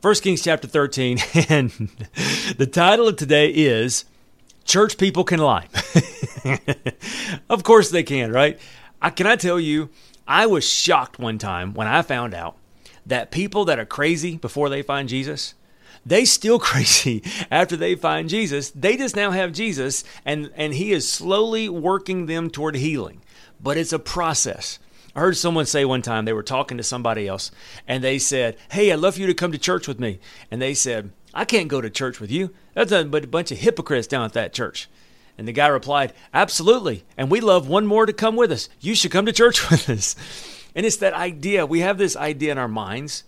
1 Kings chapter 13, and the title of today is Church People Can Lie. of course they can, right? I, can I tell you, I was shocked one time when I found out that people that are crazy before they find Jesus, they still crazy after they find Jesus. They just now have Jesus, and, and He is slowly working them toward healing but it's a process. I heard someone say one time they were talking to somebody else and they said, Hey, I'd love for you to come to church with me. And they said, I can't go to church with you. That's a, but a bunch of hypocrites down at that church. And the guy replied, Absolutely. And we love one more to come with us. You should come to church with us. And it's that idea. We have this idea in our minds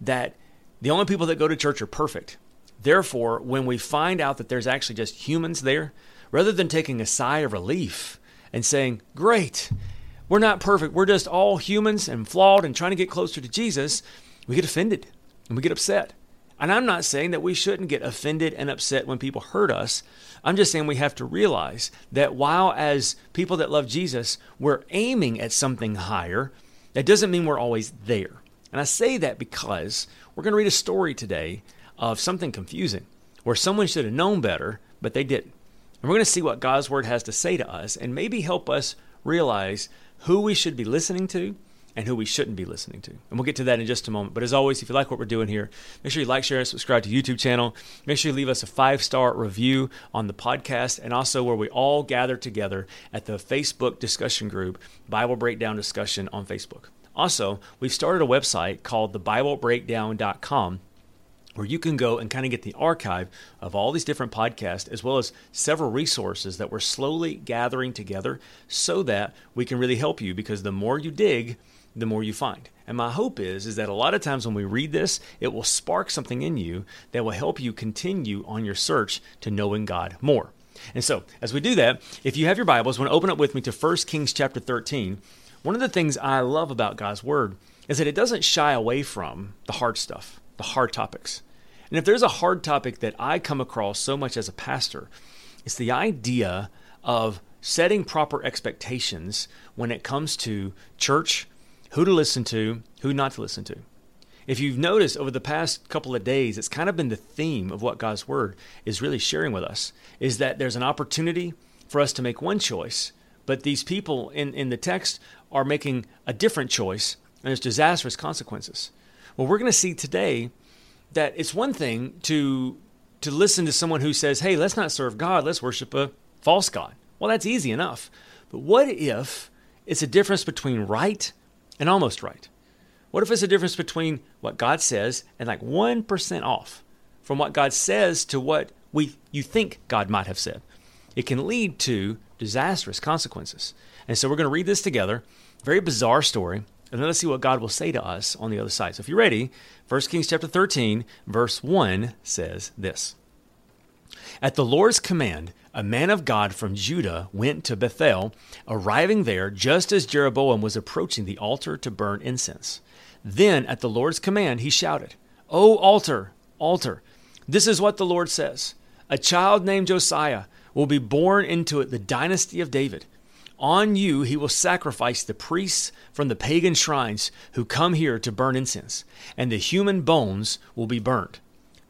that the only people that go to church are perfect. Therefore, when we find out that there's actually just humans there, rather than taking a sigh of relief, and saying, Great, we're not perfect. We're just all humans and flawed and trying to get closer to Jesus, we get offended and we get upset. And I'm not saying that we shouldn't get offended and upset when people hurt us. I'm just saying we have to realize that while, as people that love Jesus, we're aiming at something higher, that doesn't mean we're always there. And I say that because we're going to read a story today of something confusing where someone should have known better, but they didn't. And we're going to see what God's Word has to say to us and maybe help us realize who we should be listening to and who we shouldn't be listening to. And we'll get to that in just a moment. But as always, if you like what we're doing here, make sure you like, share, and subscribe to YouTube channel. Make sure you leave us a five star review on the podcast and also where we all gather together at the Facebook discussion group, Bible Breakdown Discussion on Facebook. Also, we've started a website called thebiblebreakdown.com where you can go and kind of get the archive of all these different podcasts as well as several resources that we're slowly gathering together so that we can really help you because the more you dig the more you find. And my hope is is that a lot of times when we read this it will spark something in you that will help you continue on your search to knowing god more. And so as we do that if you have your bibles want to open up with me to 1 kings chapter 13 one of the things i love about god's word is that it doesn't shy away from the hard stuff the hard topics and if there's a hard topic that I come across so much as a pastor, it's the idea of setting proper expectations when it comes to church, who to listen to, who not to listen to. If you've noticed over the past couple of days, it's kind of been the theme of what God's Word is really sharing with us is that there's an opportunity for us to make one choice, but these people in, in the text are making a different choice, and there's disastrous consequences. Well, we're going to see today that it's one thing to to listen to someone who says, "Hey, let's not serve God, let's worship a false god." Well, that's easy enough. But what if it's a difference between right and almost right? What if it's a difference between what God says and like 1% off from what God says to what we you think God might have said? It can lead to disastrous consequences. And so we're going to read this together. Very bizarre story. And let's see what God will say to us on the other side. So if you're ready, 1 Kings chapter 13, verse 1 says this. At the Lord's command, a man of God from Judah went to Bethel, arriving there just as Jeroboam was approaching the altar to burn incense. Then, at the Lord's command, he shouted, O altar, altar, this is what the Lord says A child named Josiah will be born into it the dynasty of David. On you he will sacrifice the priests from the pagan shrines who come here to burn incense, and the human bones will be burnt.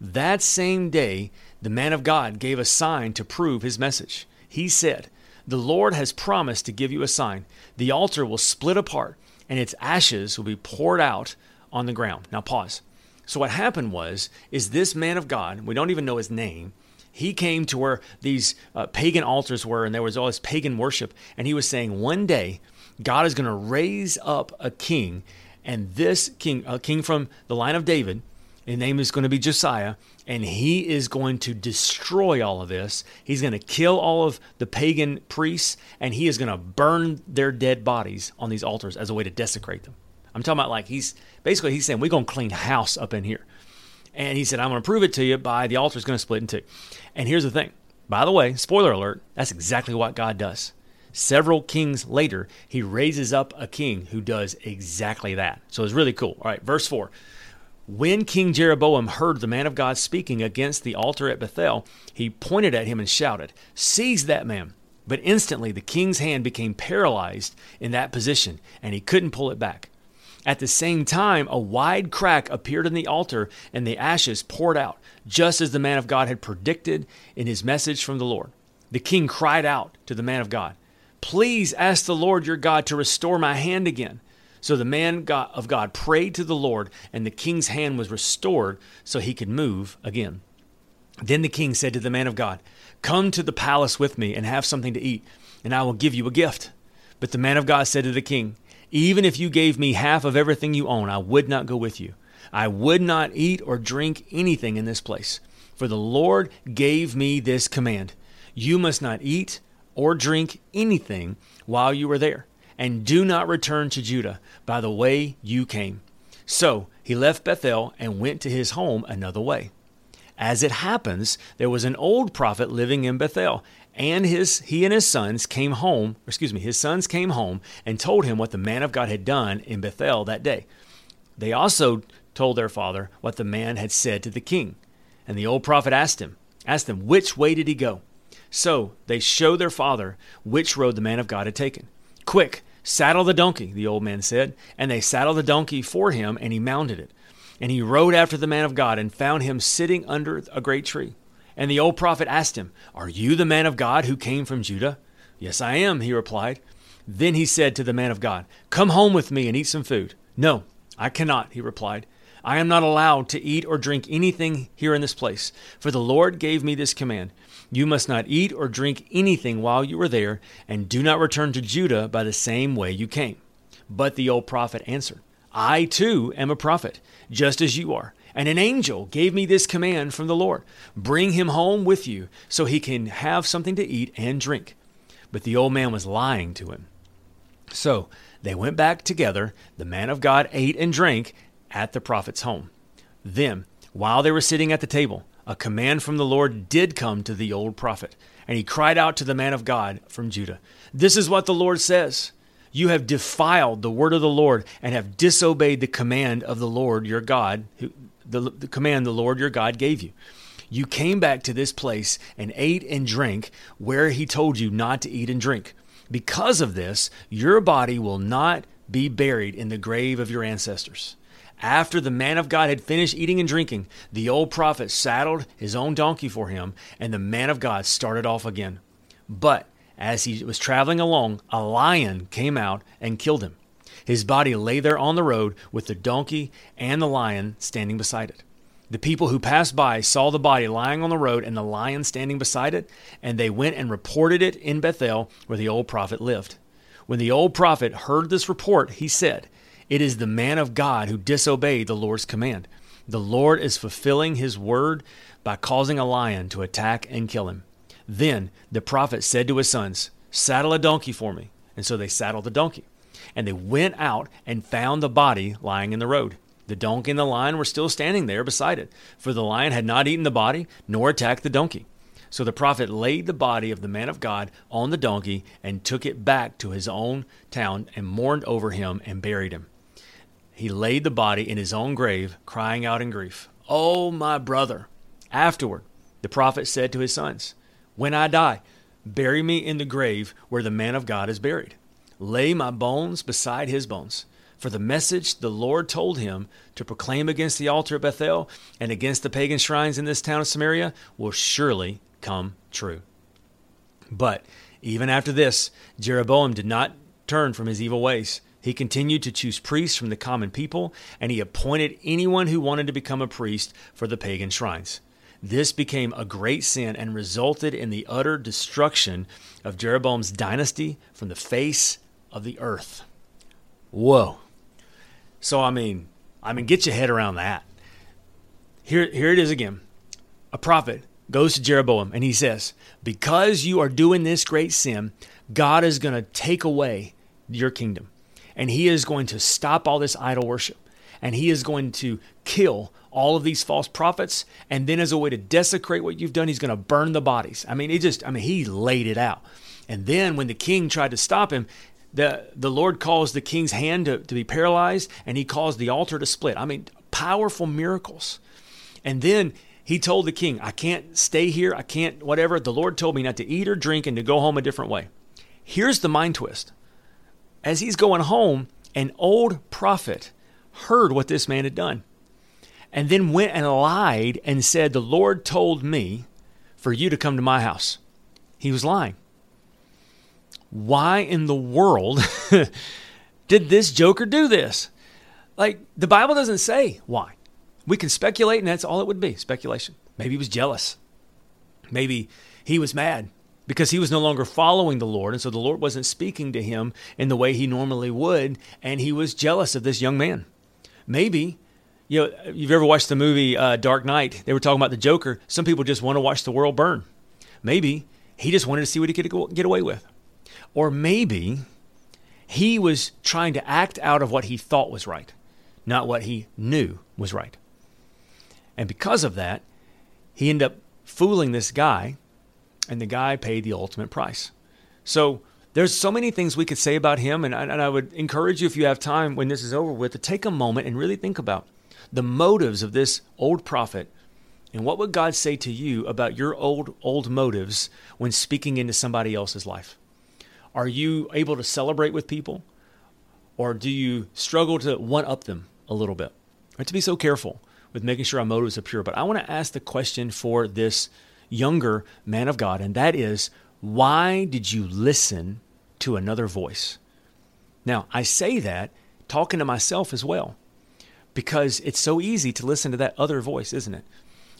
That same day, the man of God gave a sign to prove his message. He said, The Lord has promised to give you a sign. The altar will split apart, and its ashes will be poured out on the ground. Now, pause. So, what happened was, is this man of God, we don't even know his name, he came to where these uh, pagan altars were and there was all this pagan worship. And he was saying, one day, God is going to raise up a king. And this king, a king from the line of David, his name is going to be Josiah, and he is going to destroy all of this. He's going to kill all of the pagan priests, and he is going to burn their dead bodies on these altars as a way to desecrate them. I'm talking about like he's basically he's saying we're going to clean house up in here. And he said, I'm going to prove it to you by the altar is going to split in two. And here's the thing. By the way, spoiler alert, that's exactly what God does. Several kings later, he raises up a king who does exactly that. So it's really cool. All right, verse 4. When King Jeroboam heard the man of God speaking against the altar at Bethel, he pointed at him and shouted, Seize that man. But instantly the king's hand became paralyzed in that position, and he couldn't pull it back. At the same time, a wide crack appeared in the altar, and the ashes poured out, just as the man of God had predicted in his message from the Lord. The king cried out to the man of God, Please ask the Lord your God to restore my hand again. So the man of God prayed to the Lord, and the king's hand was restored so he could move again. Then the king said to the man of God, Come to the palace with me and have something to eat, and I will give you a gift. But the man of God said to the king, Even if you gave me half of everything you own, I would not go with you. I would not eat or drink anything in this place. For the Lord gave me this command You must not eat or drink anything while you are there and do not return to Judah by the way you came. So he left Bethel and went to his home another way. As it happens, there was an old prophet living in Bethel, and his he and his sons came home, excuse me, his sons came home and told him what the man of God had done in Bethel that day. They also told their father what the man had said to the king. And the old prophet asked him, asked him, which way did he go? So they showed their father which road the man of God had taken. Quick, Saddle the donkey, the old man said. And they saddled the donkey for him, and he mounted it. And he rode after the man of God, and found him sitting under a great tree. And the old prophet asked him, Are you the man of God who came from Judah? Yes, I am, he replied. Then he said to the man of God, Come home with me and eat some food. No, I cannot, he replied. I am not allowed to eat or drink anything here in this place, for the Lord gave me this command you must not eat or drink anything while you are there, and do not return to Judah by the same way you came. But the old prophet answered, I too am a prophet, just as you are. And an angel gave me this command from the Lord Bring him home with you, so he can have something to eat and drink. But the old man was lying to him. So they went back together. The man of God ate and drank at the prophet's home. Then, while they were sitting at the table, a command from the Lord did come to the old prophet, and he cried out to the man of God from Judah This is what the Lord says. You have defiled the word of the Lord and have disobeyed the command of the Lord your God, the, the command the Lord your God gave you. You came back to this place and ate and drank where he told you not to eat and drink. Because of this, your body will not be buried in the grave of your ancestors. After the man of God had finished eating and drinking, the old prophet saddled his own donkey for him, and the man of God started off again. But as he was traveling along, a lion came out and killed him. His body lay there on the road with the donkey and the lion standing beside it. The people who passed by saw the body lying on the road and the lion standing beside it, and they went and reported it in Bethel, where the old prophet lived. When the old prophet heard this report, he said, it is the man of God who disobeyed the Lord's command. The Lord is fulfilling his word by causing a lion to attack and kill him. Then the prophet said to his sons, Saddle a donkey for me. And so they saddled the donkey. And they went out and found the body lying in the road. The donkey and the lion were still standing there beside it, for the lion had not eaten the body nor attacked the donkey. So the prophet laid the body of the man of God on the donkey and took it back to his own town and mourned over him and buried him he laid the body in his own grave, crying out in grief, Oh, my brother! Afterward, the prophet said to his sons, When I die, bury me in the grave where the man of God is buried. Lay my bones beside his bones. For the message the Lord told him to proclaim against the altar of Bethel and against the pagan shrines in this town of Samaria will surely come true. But even after this, Jeroboam did not turn from his evil ways. He continued to choose priests from the common people, and he appointed anyone who wanted to become a priest for the pagan shrines. This became a great sin and resulted in the utter destruction of Jeroboam's dynasty from the face of the earth. Whoa. So I mean, I mean get your head around that. Here here it is again. A prophet goes to Jeroboam and he says, "Because you are doing this great sin, God is going to take away your kingdom and he is going to stop all this idol worship. and he is going to kill all of these false prophets. And then, as a way to desecrate what you've done, he's going to burn the bodies. I mean, he just, I mean, he laid it out. And then, when the king tried to stop him, the, the Lord caused the king's hand to, to be paralyzed and he caused the altar to split. I mean, powerful miracles. And then he told the king, I can't stay here. I can't, whatever. The Lord told me not to eat or drink and to go home a different way. Here's the mind twist. As he's going home, an old prophet heard what this man had done and then went and lied and said, The Lord told me for you to come to my house. He was lying. Why in the world did this joker do this? Like, the Bible doesn't say why. We can speculate, and that's all it would be speculation. Maybe he was jealous. Maybe he was mad because he was no longer following the Lord, and so the Lord wasn't speaking to him in the way he normally would, and he was jealous of this young man. Maybe you know, you've ever watched the movie uh, Dark Knight? They were talking about the Joker. Some people just want to watch the world burn. Maybe he just wanted to see what he could get away with. Or maybe he was trying to act out of what he thought was right, not what he knew was right. And because of that, he ended up fooling this guy, and the guy paid the ultimate price. So there's so many things we could say about him, and I, and I would encourage you, if you have time when this is over with, to take a moment and really think about the motives of this old prophet and what would God say to you about your old old motives when speaking into somebody else's life? Are you able to celebrate with people? Or do you struggle to one up them a little bit? I to be so careful with making sure our motives are pure. But I want to ask the question for this younger man of God, and that is why did you listen to another voice? Now, I say that talking to myself as well, because it's so easy to listen to that other voice, isn't it?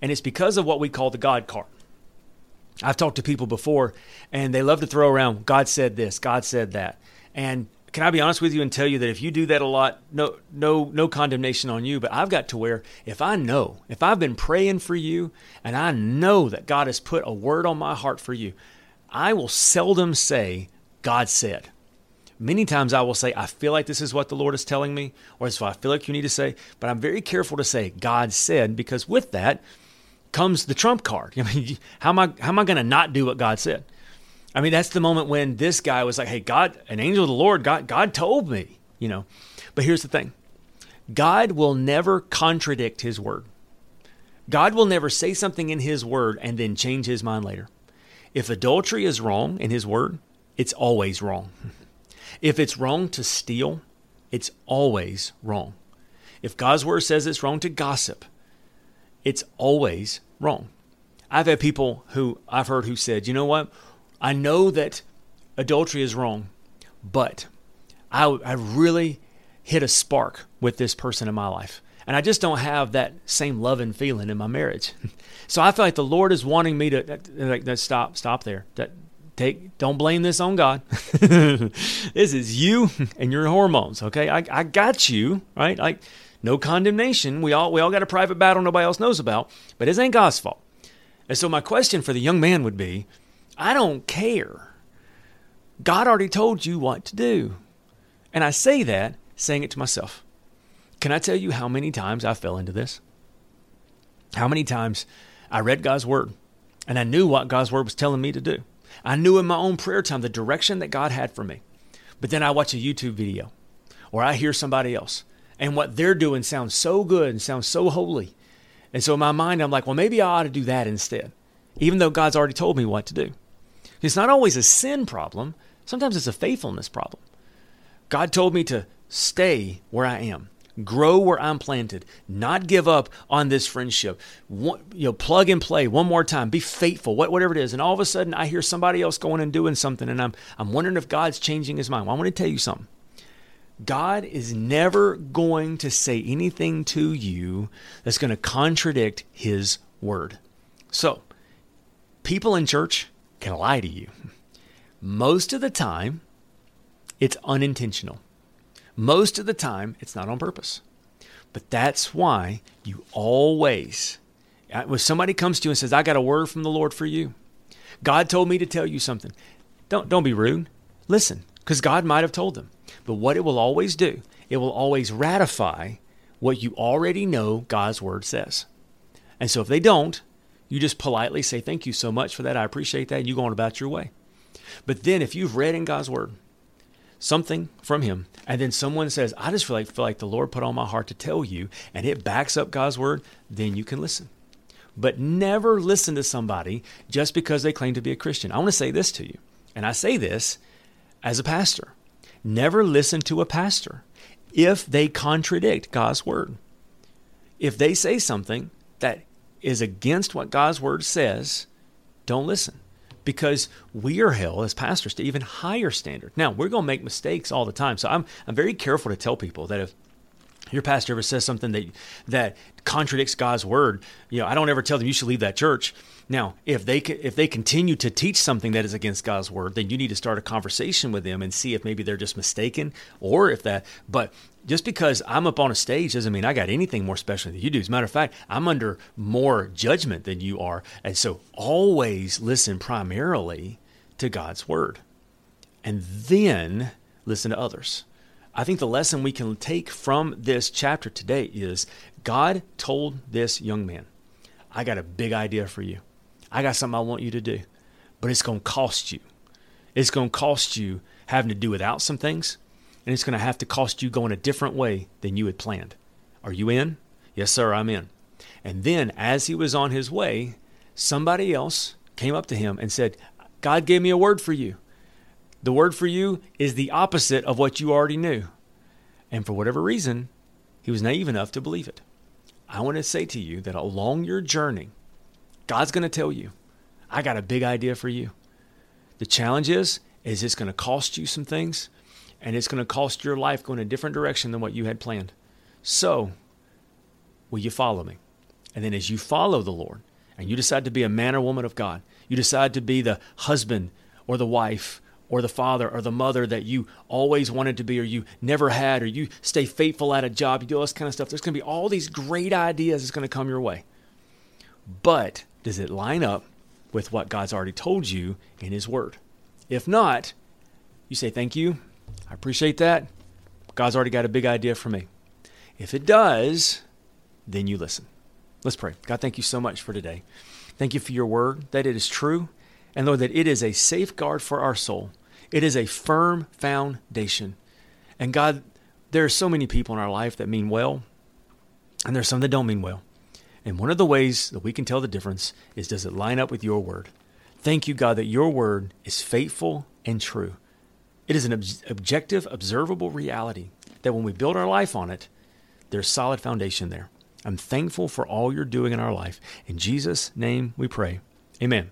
And it's because of what we call the God card. I've talked to people before and they love to throw around God said this, God said that. And can I be honest with you and tell you that if you do that a lot, no no no condemnation on you, but I've got to where if I know, if I've been praying for you and I know that God has put a word on my heart for you, I will seldom say God said. Many times I will say, I feel like this is what the Lord is telling me, or this is what I feel like you need to say, but I'm very careful to say God said because with that, comes the trump card. I mean, how am I how am I going to not do what God said? I mean, that's the moment when this guy was like, "Hey, God, an angel of the Lord, God, God told me," you know. But here's the thing: God will never contradict His word. God will never say something in His word and then change His mind later. If adultery is wrong in His word, it's always wrong. If it's wrong to steal, it's always wrong. If God's word says it's wrong to gossip, it's always wrong. I've had people who I've heard who said, you know what? I know that adultery is wrong, but I, I really hit a spark with this person in my life. And I just don't have that same love and feeling in my marriage. so I feel like the Lord is wanting me to like, stop, stop there. That, take, don't blame this on God. this is you and your hormones. Okay, I, I got you right. Like no condemnation. We all we all got a private battle nobody else knows about, but it ain't God's fault. And so my question for the young man would be, I don't care. God already told you what to do. And I say that saying it to myself. Can I tell you how many times I fell into this? How many times I read God's word and I knew what God's word was telling me to do. I knew in my own prayer time the direction that God had for me. But then I watch a YouTube video or I hear somebody else and what they're doing sounds so good and sounds so holy. And so in my mind, I'm like, well, maybe I ought to do that instead, even though God's already told me what to do. It's not always a sin problem, sometimes it's a faithfulness problem. God told me to stay where I am, grow where I'm planted, not give up on this friendship. you know, plug and play one more time, be faithful, whatever it is. And all of a sudden, I hear somebody else going and doing something, and I'm I'm wondering if God's changing His mind. Well, I want to tell you something. God is never going to say anything to you that's going to contradict His word. So, people in church can lie to you. Most of the time, it's unintentional. Most of the time, it's not on purpose. But that's why you always, uh, when somebody comes to you and says, I got a word from the Lord for you, God told me to tell you something. Don't, don't be rude. Listen, because God might have told them. But what it will always do, it will always ratify what you already know God's word says. And so if they don't, you just politely say, Thank you so much for that. I appreciate that. And you go on about your way. But then if you've read in God's word something from him, and then someone says, I just feel like, feel like the Lord put on my heart to tell you, and it backs up God's word, then you can listen. But never listen to somebody just because they claim to be a Christian. I want to say this to you, and I say this as a pastor. Never listen to a pastor if they contradict God's word. If they say something that is against what God's word says, don't listen because we are held as pastors to even higher standard. Now, we're going to make mistakes all the time. So I'm, I'm very careful to tell people that if your pastor ever says something that that contradicts God's word, you know, I don't ever tell them you should leave that church. Now, if they if they continue to teach something that is against God's word, then you need to start a conversation with them and see if maybe they're just mistaken or if that. But just because I'm up on a stage doesn't mean I got anything more special than you do. As a matter of fact, I'm under more judgment than you are, and so always listen primarily to God's word, and then listen to others. I think the lesson we can take from this chapter today is God told this young man, I got a big idea for you. I got something I want you to do, but it's going to cost you. It's going to cost you having to do without some things, and it's going to have to cost you going a different way than you had planned. Are you in? Yes, sir, I'm in. And then, as he was on his way, somebody else came up to him and said, God gave me a word for you. The word for you is the opposite of what you already knew. And for whatever reason, he was naive enough to believe it. I want to say to you that along your journey, God's going to tell you, I got a big idea for you. The challenge is, is it's going to cost you some things, and it's going to cost your life going a different direction than what you had planned. So, will you follow me? And then as you follow the Lord, and you decide to be a man or woman of God, you decide to be the husband or the wife or the father or the mother that you always wanted to be or you never had or you stay faithful at a job, you do all this kind of stuff. There's going to be all these great ideas that's going to come your way. But does it line up with what God's already told you in His Word? If not, you say, Thank you. I appreciate that. God's already got a big idea for me. If it does, then you listen. Let's pray. God, thank you so much for today. Thank you for your word, that it is true, and Lord, that it is a safeguard for our soul. It is a firm foundation. And God, there are so many people in our life that mean well, and there's some that don't mean well. And one of the ways that we can tell the difference is does it line up with your word? Thank you, God, that your word is faithful and true. It is an ob- objective, observable reality that when we build our life on it, there's solid foundation there. I'm thankful for all you're doing in our life. In Jesus' name we pray. Amen.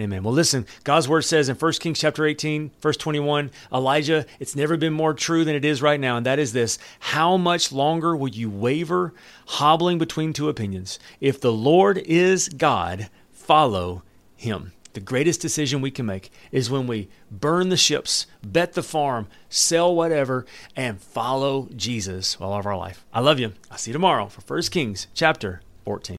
Amen. Well, listen, God's word says in 1 Kings chapter 18, verse 21, Elijah, it's never been more true than it is right now, and that is this How much longer will you waver, hobbling between two opinions? If the Lord is God, follow him. The greatest decision we can make is when we burn the ships, bet the farm, sell whatever, and follow Jesus all of our life. I love you. I'll see you tomorrow for 1 Kings chapter 14.